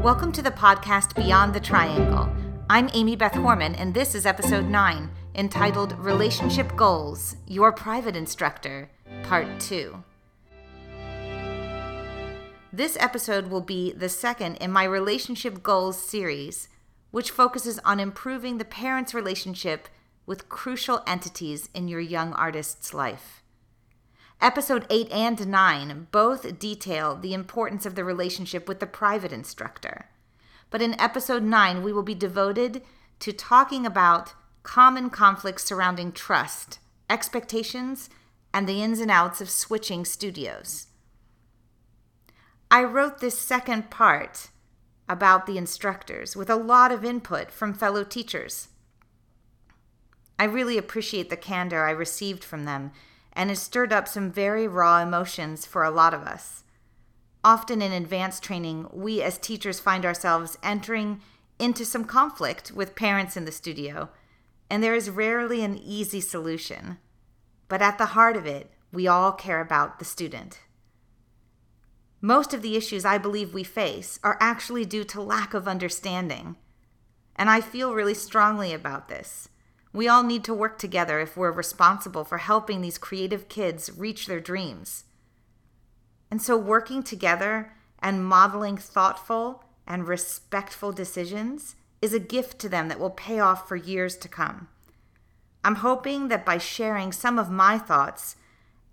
Welcome to the podcast Beyond the Triangle. I'm Amy Beth Horman, and this is episode 9, entitled Relationship Goals Your Private Instructor, Part 2. This episode will be the second in my Relationship Goals series, which focuses on improving the parent's relationship with crucial entities in your young artist's life. Episode 8 and 9 both detail the importance of the relationship with the private instructor. But in episode 9, we will be devoted to talking about common conflicts surrounding trust, expectations, and the ins and outs of switching studios. I wrote this second part about the instructors with a lot of input from fellow teachers. I really appreciate the candor I received from them and has stirred up some very raw emotions for a lot of us. Often in advanced training, we as teachers find ourselves entering into some conflict with parents in the studio, and there is rarely an easy solution. But at the heart of it, we all care about the student. Most of the issues I believe we face are actually due to lack of understanding. And I feel really strongly about this. We all need to work together if we're responsible for helping these creative kids reach their dreams. And so, working together and modeling thoughtful and respectful decisions is a gift to them that will pay off for years to come. I'm hoping that by sharing some of my thoughts,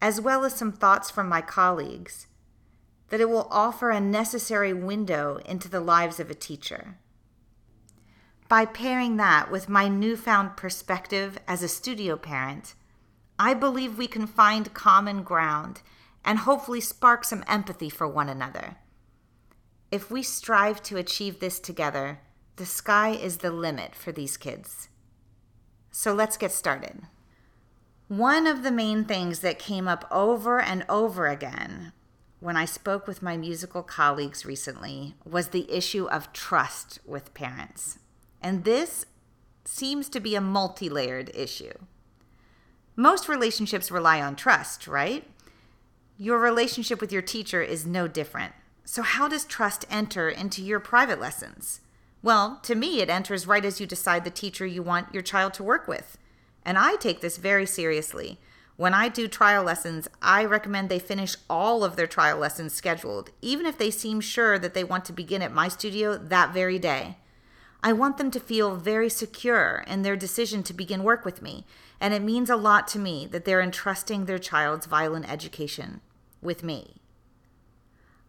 as well as some thoughts from my colleagues, that it will offer a necessary window into the lives of a teacher. By pairing that with my newfound perspective as a studio parent, I believe we can find common ground and hopefully spark some empathy for one another. If we strive to achieve this together, the sky is the limit for these kids. So let's get started. One of the main things that came up over and over again when I spoke with my musical colleagues recently was the issue of trust with parents. And this seems to be a multi layered issue. Most relationships rely on trust, right? Your relationship with your teacher is no different. So, how does trust enter into your private lessons? Well, to me, it enters right as you decide the teacher you want your child to work with. And I take this very seriously. When I do trial lessons, I recommend they finish all of their trial lessons scheduled, even if they seem sure that they want to begin at my studio that very day. I want them to feel very secure in their decision to begin work with me, and it means a lot to me that they're entrusting their child's violin education with me.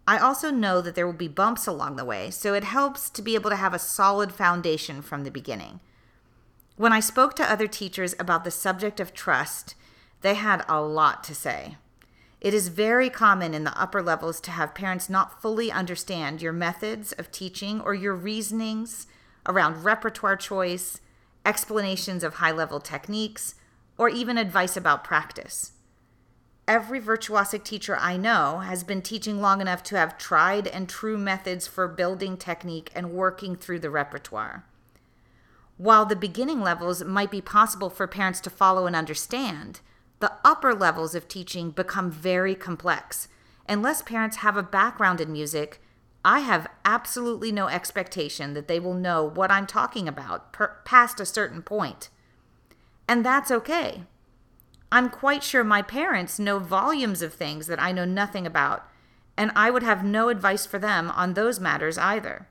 I also know that there will be bumps along the way, so it helps to be able to have a solid foundation from the beginning. When I spoke to other teachers about the subject of trust, they had a lot to say. It is very common in the upper levels to have parents not fully understand your methods of teaching or your reasonings around repertoire choice, explanations of high level techniques, or even advice about practice. Every virtuosic teacher I know has been teaching long enough to have tried and true methods for building technique and working through the repertoire. While the beginning levels might be possible for parents to follow and understand, the upper levels of teaching become very complex unless parents have a background in music I have absolutely no expectation that they will know what I'm talking about per- past a certain point. And that's okay. I'm quite sure my parents know volumes of things that I know nothing about, and I would have no advice for them on those matters either.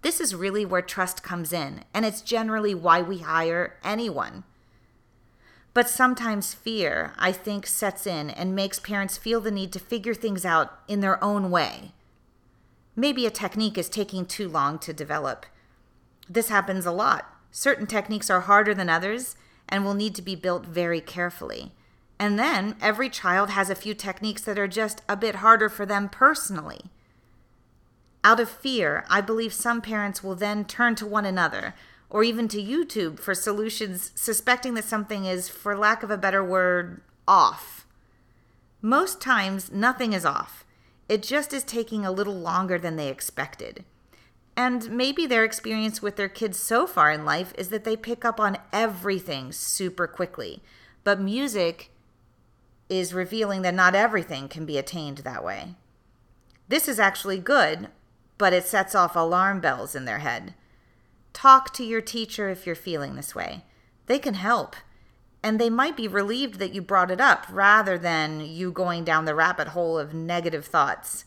This is really where trust comes in, and it's generally why we hire anyone. But sometimes fear, I think, sets in and makes parents feel the need to figure things out in their own way Maybe a technique is taking too long to develop. This happens a lot. Certain techniques are harder than others and will need to be built very carefully. And then every child has a few techniques that are just a bit harder for them personally. Out of fear, I believe some parents will then turn to one another or even to YouTube for solutions, suspecting that something is, for lack of a better word, off. Most times, nothing is off. It just is taking a little longer than they expected. And maybe their experience with their kids so far in life is that they pick up on everything super quickly. But music is revealing that not everything can be attained that way. This is actually good, but it sets off alarm bells in their head. Talk to your teacher if you're feeling this way. They can help. And they might be relieved that you brought it up rather than you going down the rabbit hole of negative thoughts.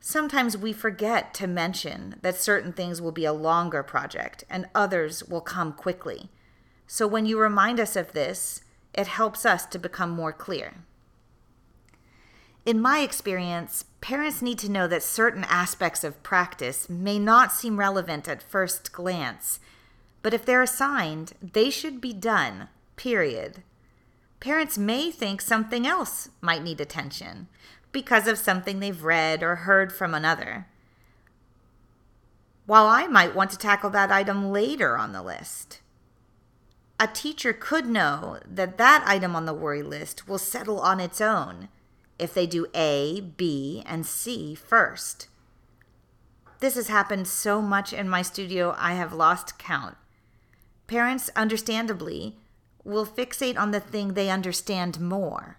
Sometimes we forget to mention that certain things will be a longer project and others will come quickly. So when you remind us of this, it helps us to become more clear. In my experience, parents need to know that certain aspects of practice may not seem relevant at first glance, but if they're assigned, they should be done, period. Parents may think something else might need attention, because of something they've read or heard from another. While I might want to tackle that item later on the list. A teacher could know that that item on the worry list will settle on its own if they do A, B, and C first. This has happened so much in my studio, I have lost count. Parents, understandably, will fixate on the thing they understand more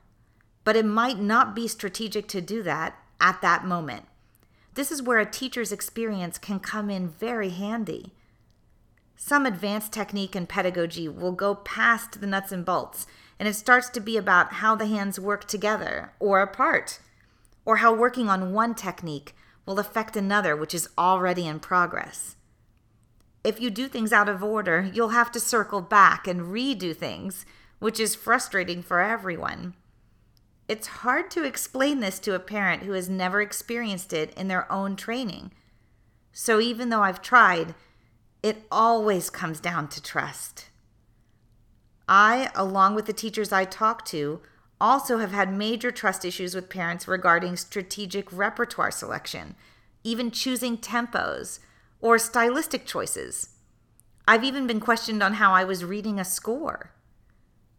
but it might not be strategic to do that at that moment. This is where a teacher's experience can come in very handy. Some advanced technique and pedagogy will go past the nuts and bolts, and it starts to be about how the hands work together or apart, or how working on one technique will affect another which is already in progress. If you do things out of order, you'll have to circle back and redo things, which is frustrating for everyone. It's hard to explain this to a parent who has never experienced it in their own training. So even though I've tried, it always comes down to trust. I, along with the teachers I talk to, also have had major trust issues with parents regarding strategic repertoire selection, even choosing tempos or stylistic choices. I've even been questioned on how I was reading a score,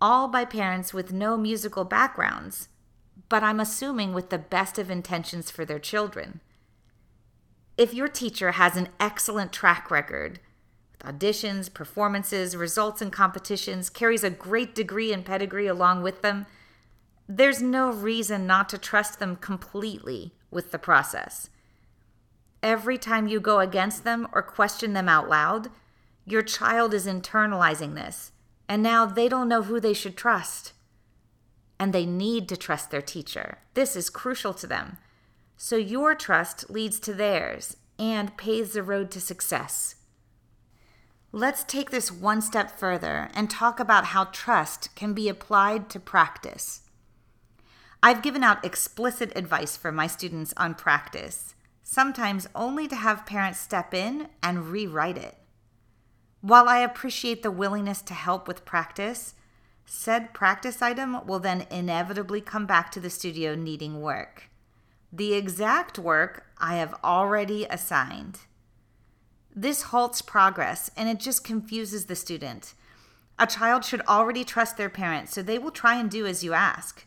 all by parents with no musical backgrounds but I'm assuming with the best of intentions for their children. If your teacher has an excellent track record with auditions, performances, results in competitions, carries a great degree and pedigree along with them, there's no reason not to trust them completely with the process. Every time you go against them or question them out loud, your child is internalizing this, and now they don't know who they should trust and they need to trust their teacher. This is crucial to them. So your trust leads to theirs and paves the road to success. Let's take this one step further and talk about how trust can be applied to practice. I've given out explicit advice for my students on practice, sometimes only to have parents step in and rewrite it. While I appreciate the willingness to help with practice, Said practice item will then inevitably come back to the studio needing work. The exact work I have already assigned. This halts progress and it just confuses the student. A child should already trust their parents, so they will try and do as you ask.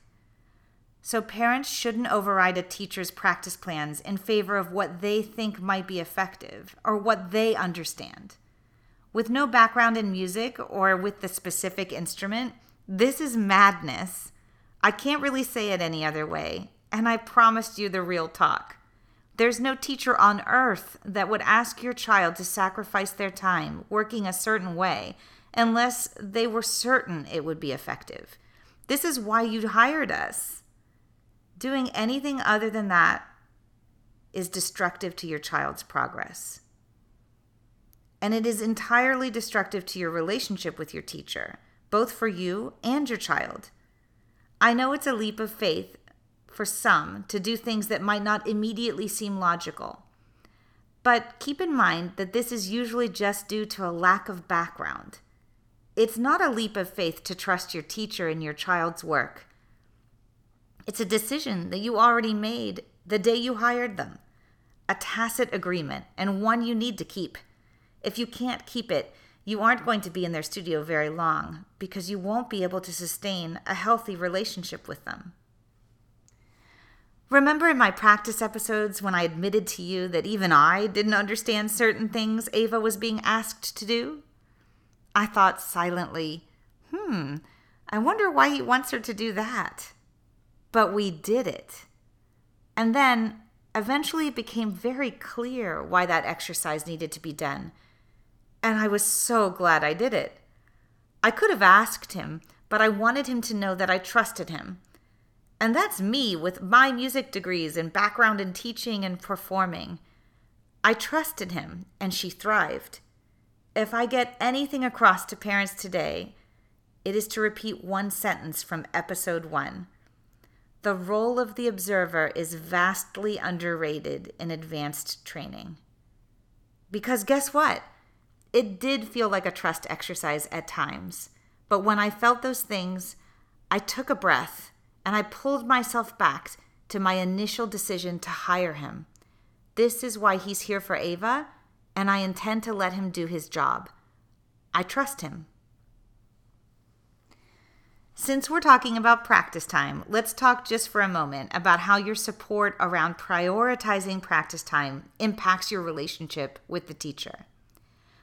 So, parents shouldn't override a teacher's practice plans in favor of what they think might be effective or what they understand. With no background in music or with the specific instrument, this is madness. I can't really say it any other way, and I promised you the real talk. There's no teacher on earth that would ask your child to sacrifice their time working a certain way unless they were certain it would be effective. This is why you hired us. Doing anything other than that is destructive to your child's progress. And it is entirely destructive to your relationship with your teacher both for you and your child. I know it's a leap of faith for some to do things that might not immediately seem logical. But keep in mind that this is usually just due to a lack of background. It's not a leap of faith to trust your teacher in your child's work. It's a decision that you already made the day you hired them, a tacit agreement, and one you need to keep. If you can't keep it, you aren't going to be in their studio very long because you won't be able to sustain a healthy relationship with them. Remember in my practice episodes when I admitted to you that even I didn't understand certain things Ava was being asked to do? I thought silently, hmm, I wonder why he wants her to do that. But we did it. And then, eventually it became very clear why that exercise needed to be done. And I was so glad I did it. I could have asked him, but I wanted him to know that I trusted him. And that's me with my music degrees and background in teaching and performing. I trusted him, and she thrived. If I get anything across to parents today, it is to repeat one sentence from episode one. The role of the observer is vastly underrated in advanced training. Because guess what? It did feel like a trust exercise at times. But when I felt those things, I took a breath and I pulled myself back to my initial decision to hire him. This is why he's here for Ava, and I intend to let him do his job. I trust him. Since we're talking about practice time, let's talk just for a moment about how your support around prioritizing practice time impacts your relationship with the teacher.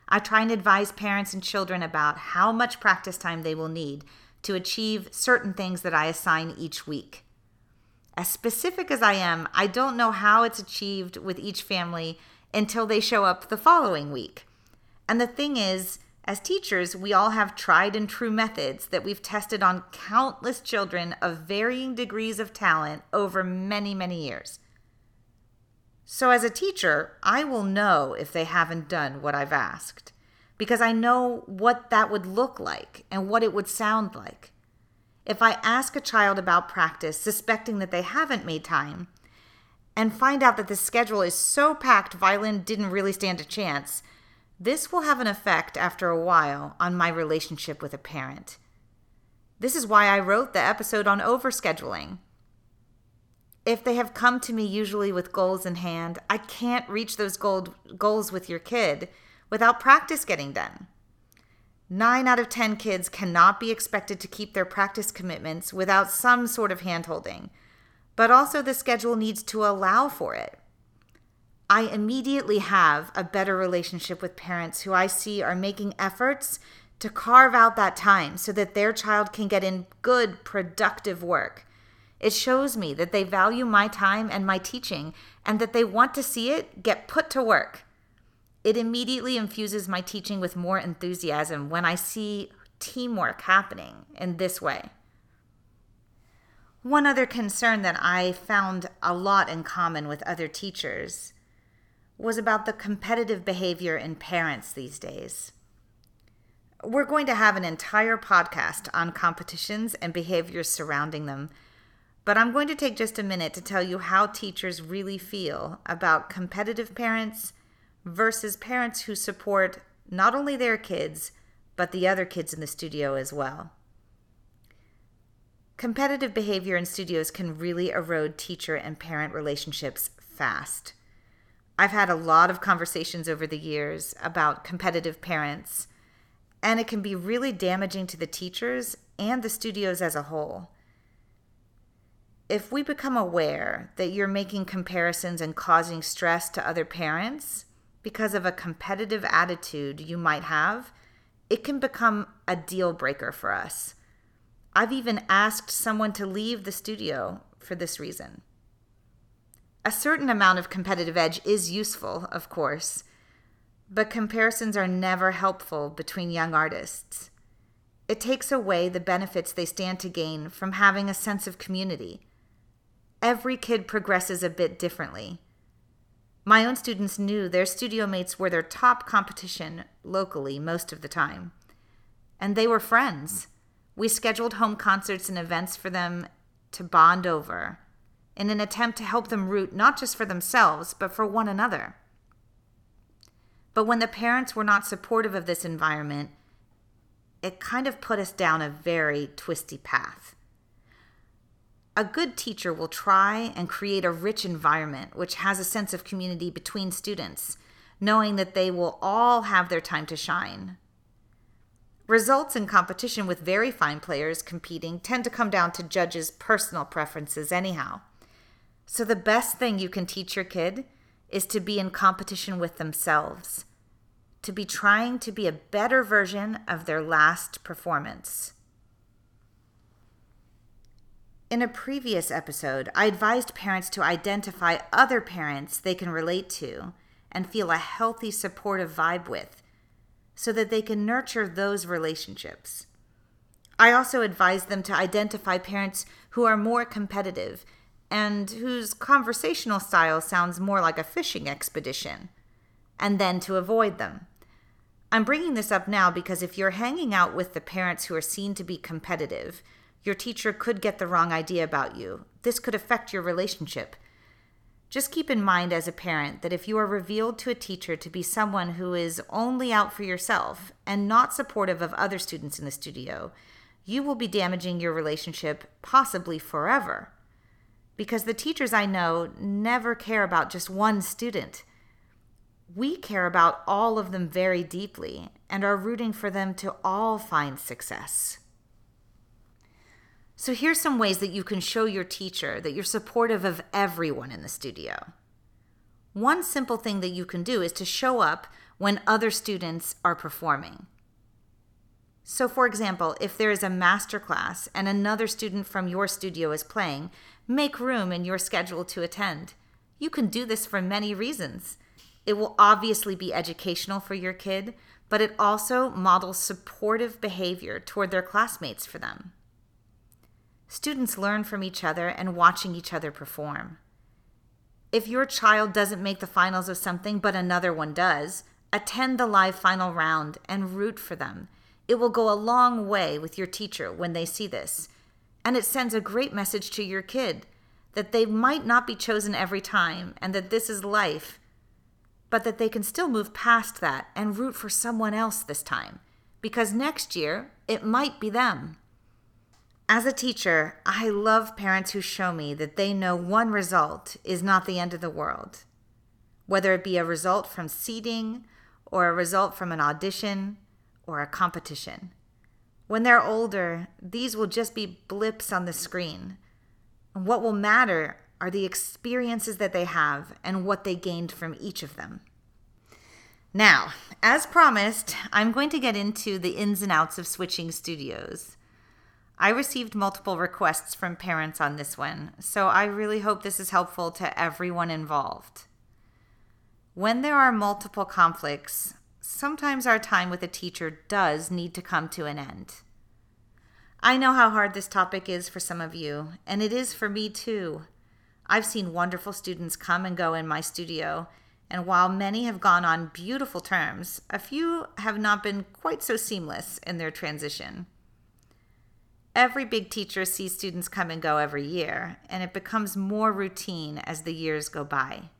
I try and advise parents and children about how much practice time they will need to achieve certain things that I assign each week. As specific as I am, I don't know how it's achieved with each family until they show up the following week. And the thing is, as teachers, we all have tried and true methods that we've tested on countless children of varying degrees of talent over many, many years. So, as a teacher, I will know if they haven't done what I've asked because I know what that would look like and what it would sound like. If I ask a child about practice, suspecting that they haven't made time, and find out that the schedule is so packed violin didn't really stand a chance, this will have an effect after a while on my relationship with a parent. This is why I wrote the episode on overscheduling. If they have come to me usually with goals in hand, I can't reach those goal, goals with your kid without practice getting done. Nine out of 10 kids cannot be expected to keep their practice commitments without some sort of handholding, but also the schedule needs to allow for it. I immediately have a better relationship with parents who I see are making efforts to carve out that time so that their child can get in good, productive work. It shows me that they value my time and my teaching and that they want to see it get put to work. It immediately infuses my teaching with more enthusiasm when I see teamwork happening in this way. One other concern that I found a lot in common with other teachers was about the competitive behavior in parents these days. We're going to have an entire podcast on competitions and behaviors surrounding them, but I'm going to take just a minute to tell you how teachers really feel about competitive parents versus parents who support not only their kids, but the other kids in the studio as well. Competitive behavior in studios can really erode teacher and parent relationships fast. I've had a lot of conversations over the years about competitive parents, and it can be really damaging to the teachers and the studios as a whole. If we become aware that you're making comparisons and causing stress to other parents because of a competitive attitude you might have, it can become a deal breaker for us. I've even asked someone to leave the studio for this reason. A certain amount of competitive edge is useful, of course, but comparisons are never helpful between young artists. It takes away the benefits they stand to gain from having a sense of community. Every kid progresses a bit differently. My own students knew their studio mates were their top competition locally most of the time. And they were friends. We scheduled home concerts and events for them to bond over in an attempt to help them root not just for themselves, but for one another. But when the parents were not supportive of this environment, it kind of put us down a very twisty path. A good teacher will try and create a rich environment which has a sense of community between students, knowing that they will all have their time to shine. Results in competition with very fine players competing tend to come down to judges' personal preferences, anyhow. So, the best thing you can teach your kid is to be in competition with themselves, to be trying to be a better version of their last performance. In a previous episode, I advised parents to identify other parents they can relate to and feel a healthy, supportive vibe with so that they can nurture those relationships. I also advise them to identify parents who are more competitive and whose conversational style sounds more like a fishing expedition, and then to avoid them. I'm bringing this up now because if you're hanging out with the parents who are seen to be competitive, your teacher could get the wrong idea about you. This could affect your relationship. Just keep in mind as a parent that if you are revealed to a teacher to be someone who is only out for yourself and not supportive of other students in the studio, you will be damaging your relationship possibly forever. Because the teachers I know never care about just one student. We care about all of them very deeply and are rooting for them to all find success. So, here's some ways that you can show your teacher that you're supportive of everyone in the studio. One simple thing that you can do is to show up when other students are performing. So, for example, if there is a master class and another student from your studio is playing, make room in your schedule to attend. You can do this for many reasons. It will obviously be educational for your kid, but it also models supportive behavior toward their classmates for them. Students learn from each other and watching each other perform. If your child doesn't make the finals of something but another one does, attend the live final round and root for them it will go a long way with your teacher when they see this. And it sends a great message to your kid that they might not be chosen every time and that this is life, but that they can still move past that and root for someone else this time because next year it might be them. As a teacher, I love parents who show me that they know one result is not the end of the world. Whether it be a result from seating or a result from an audition or a competition. When they're older, these will just be blips on the screen. And what will matter are the experiences that they have and what they gained from each of them. Now, as promised, I'm going to get into the ins and outs of switching studios. I received multiple requests from parents on this one, so I really hope this is helpful to everyone involved. When there are multiple conflicts, sometimes our time with a teacher does need to come to an end. I know how hard this topic is for some of you, and it is for me too. I've seen wonderful students come and go in my studio, and while many have gone on beautiful terms, a few have not been quite so seamless in their transition. Every big teacher sees students come and go every year, and it becomes more routine as the years go by.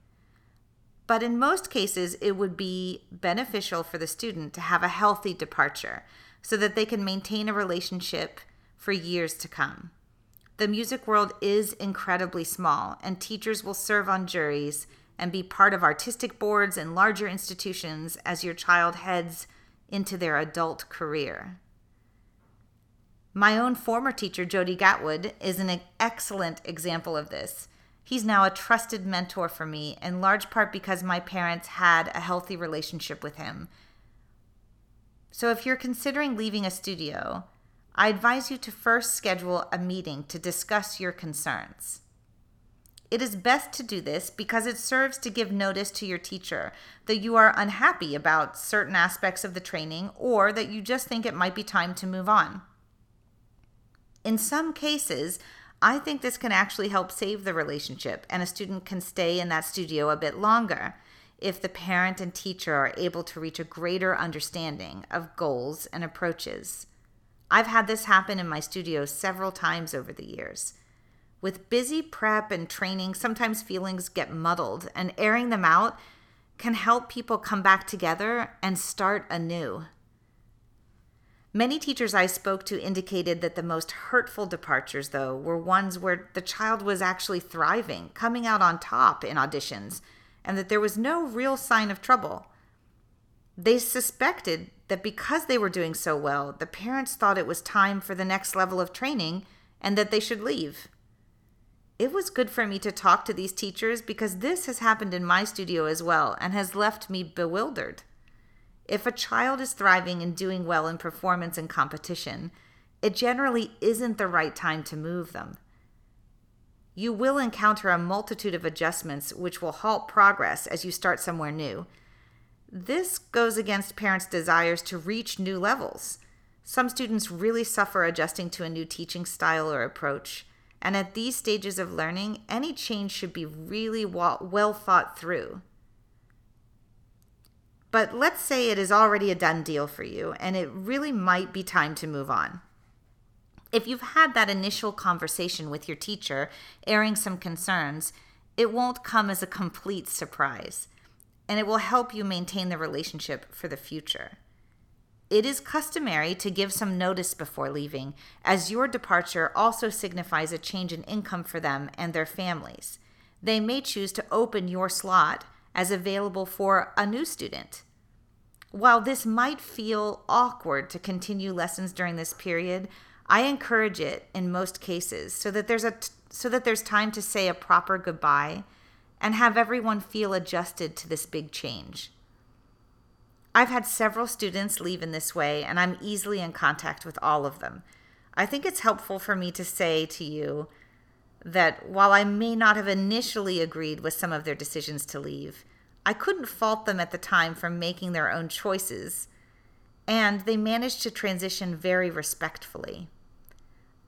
But in most cases, it would be beneficial for the student to have a healthy departure so that they can maintain a relationship for years to come. The music world is incredibly small, and teachers will serve on juries and be part of artistic boards and larger institutions as your child heads into their adult career. My own former teacher, Jody Gatwood, is an excellent example of this. He's now a trusted mentor for me, in large part because my parents had a healthy relationship with him. So, if you're considering leaving a studio, I advise you to first schedule a meeting to discuss your concerns. It is best to do this because it serves to give notice to your teacher that you are unhappy about certain aspects of the training or that you just think it might be time to move on. In some cases, I think this can actually help save the relationship, and a student can stay in that studio a bit longer if the parent and teacher are able to reach a greater understanding of goals and approaches. I've had this happen in my studio several times over the years. With busy prep and training, sometimes feelings get muddled, and airing them out can help people come back together and start anew. Many teachers I spoke to indicated that the most hurtful departures, though, were ones where the child was actually thriving, coming out on top in auditions, and that there was no real sign of trouble. They suspected that because they were doing so well, the parents thought it was time for the next level of training and that they should leave. It was good for me to talk to these teachers because this has happened in my studio as well and has left me bewildered. If a child is thriving and doing well in performance and competition, it generally isn't the right time to move them. You will encounter a multitude of adjustments which will halt progress as you start somewhere new. This goes against parents' desires to reach new levels. Some students really suffer adjusting to a new teaching style or approach. And at these stages of learning, any change should be really well thought through. But let's say it is already a done deal for you and it really might be time to move on. If you've had that initial conversation with your teacher, airing some concerns, it won't come as a complete surprise, and it will help you maintain the relationship for the future. It is customary to give some notice before leaving, as your departure also signifies a change in income for them and their families. They may choose to open your slot as available for a new student. While this might feel awkward to continue lessons during this period, I encourage it in most cases so that there's a so that there's time to say a proper goodbye and have everyone feel adjusted to this big change. I've had several students leave in this way and I'm easily in contact with all of them. I think it's helpful for me to say to you that while I may not have initially agreed with some of their decisions to leave, I couldn't fault them at the time for making their own choices, and they managed to transition very respectfully.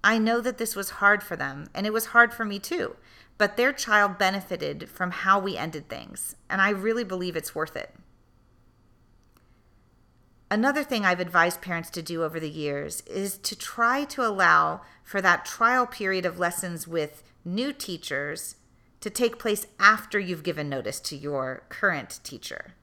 I know that this was hard for them, and it was hard for me too, but their child benefited from how we ended things, and I really believe it's worth it. Another thing I've advised parents to do over the years is to try to allow for that trial period of lessons with new teachers to take place after you've given notice to your current teacher.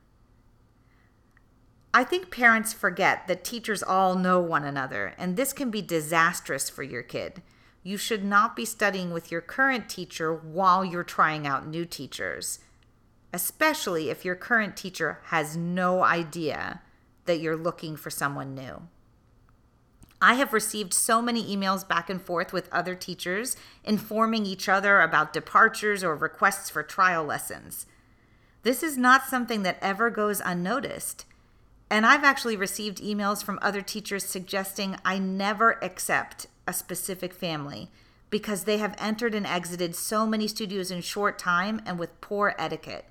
I think parents forget that teachers all know one another, and this can be disastrous for your kid. You should not be studying with your current teacher while you're trying out new teachers, especially if your current teacher has no idea that you're looking for someone new. I have received so many emails back and forth with other teachers informing each other about departures or requests for trial lessons. This is not something that ever goes unnoticed. And I've actually received emails from other teachers suggesting I never accept a specific family because they have entered and exited so many studios in short time and with poor etiquette,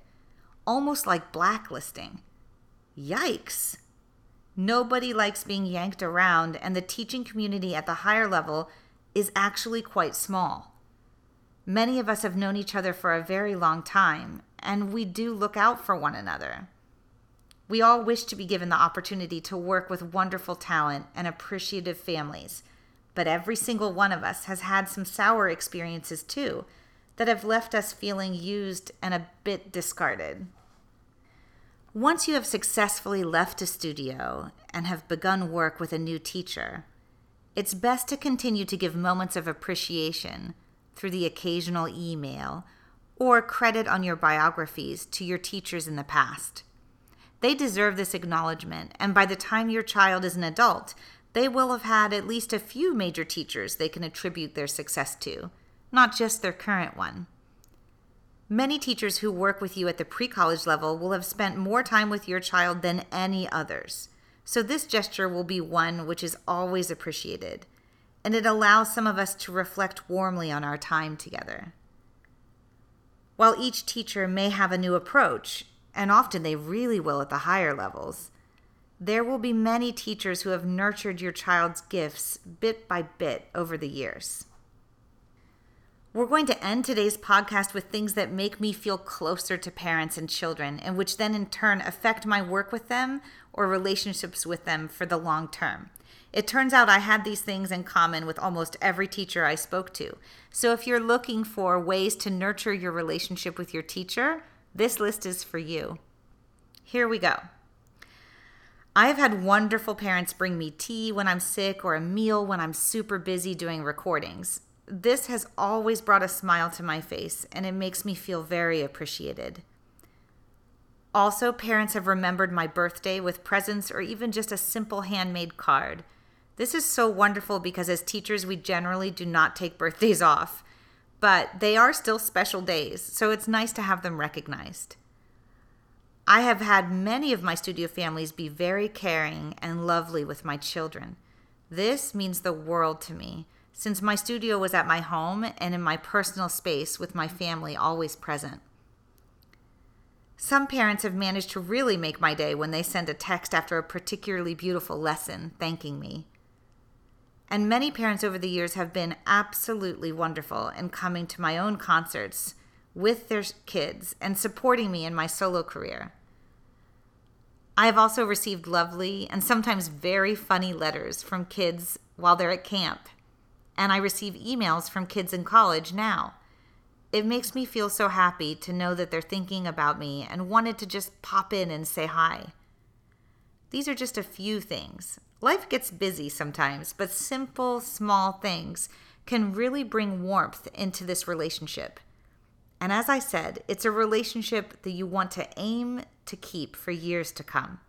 almost like blacklisting. Yikes! Nobody likes being yanked around, and the teaching community at the higher level is actually quite small. Many of us have known each other for a very long time, and we do look out for one another. We all wish to be given the opportunity to work with wonderful talent and appreciative families, but every single one of us has had some sour experiences too that have left us feeling used and a bit discarded. Once you have successfully left a studio and have begun work with a new teacher, it's best to continue to give moments of appreciation through the occasional email or credit on your biographies to your teachers in the past. They deserve this acknowledgement, and by the time your child is an adult, they will have had at least a few major teachers they can attribute their success to, not just their current one. Many teachers who work with you at the pre college level will have spent more time with your child than any others. So, this gesture will be one which is always appreciated, and it allows some of us to reflect warmly on our time together. While each teacher may have a new approach, and often they really will at the higher levels. There will be many teachers who have nurtured your child's gifts bit by bit over the years. We're going to end today's podcast with things that make me feel closer to parents and children, and which then in turn affect my work with them or relationships with them for the long term. It turns out I had these things in common with almost every teacher I spoke to. So if you're looking for ways to nurture your relationship with your teacher, this list is for you. Here we go. I have had wonderful parents bring me tea when I'm sick or a meal when I'm super busy doing recordings. This has always brought a smile to my face and it makes me feel very appreciated. Also, parents have remembered my birthday with presents or even just a simple handmade card. This is so wonderful because as teachers, we generally do not take birthdays off but they are still special days, so it's nice to have them recognized. I have had many of my studio families be very caring and lovely with my children. This means the world to me. Since my studio was at my home and in my personal space with my family always present. Some parents have managed to really make my day when they send a text after a particularly beautiful lesson thanking me. And many parents over the years have been absolutely wonderful in coming to my own concerts with their kids and supporting me in my solo career. I have also received lovely and sometimes very funny letters from kids while they're at camp, and I receive emails from kids in college now. It makes me feel so happy to know that they're thinking about me and wanted to just pop in and say hi. These are just a few things. Life gets busy sometimes, but simple, small things can really bring warmth into this relationship. And as I said, it's a relationship that you want to aim to keep for years to come.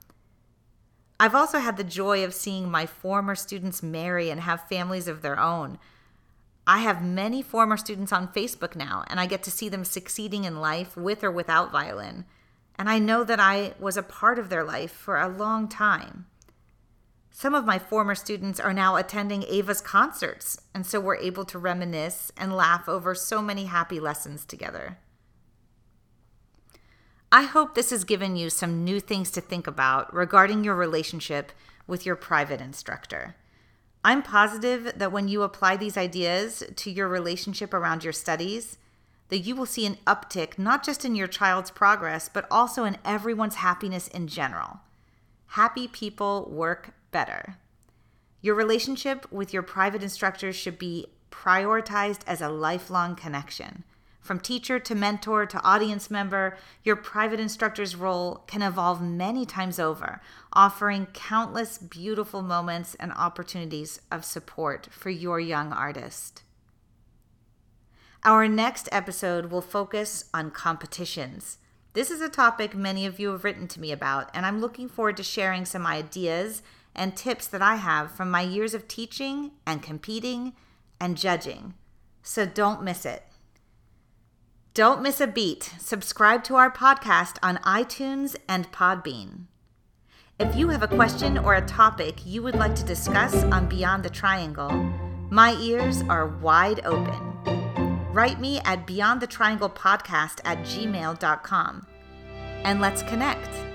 I've also had the joy of seeing my former students marry and have families of their own. I have many former students on Facebook now, and I get to see them succeeding in life with or without violin. And I know that I was a part of their life for a long time. Some of my former students are now attending Ava's concerts, and so we're able to reminisce and laugh over so many happy lessons together. I hope this has given you some new things to think about regarding your relationship with your private instructor. I'm positive that when you apply these ideas to your relationship around your studies, that you will see an uptick not just in your child's progress, but also in everyone's happiness in general. Happy people work better. Your relationship with your private instructors should be prioritized as a lifelong connection. From teacher to mentor to audience member, your private instructor's role can evolve many times over, offering countless beautiful moments and opportunities of support for your young artist. Our next episode will focus on competitions. This is a topic many of you have written to me about, and I'm looking forward to sharing some ideas and tips that I have from my years of teaching and competing and judging. So don't miss it. Don't miss a beat. Subscribe to our podcast on iTunes and Podbean. If you have a question or a topic you would like to discuss on Beyond the Triangle, my ears are wide open. Write me at beyondthetrianglepodcast at gmail.com and let's connect.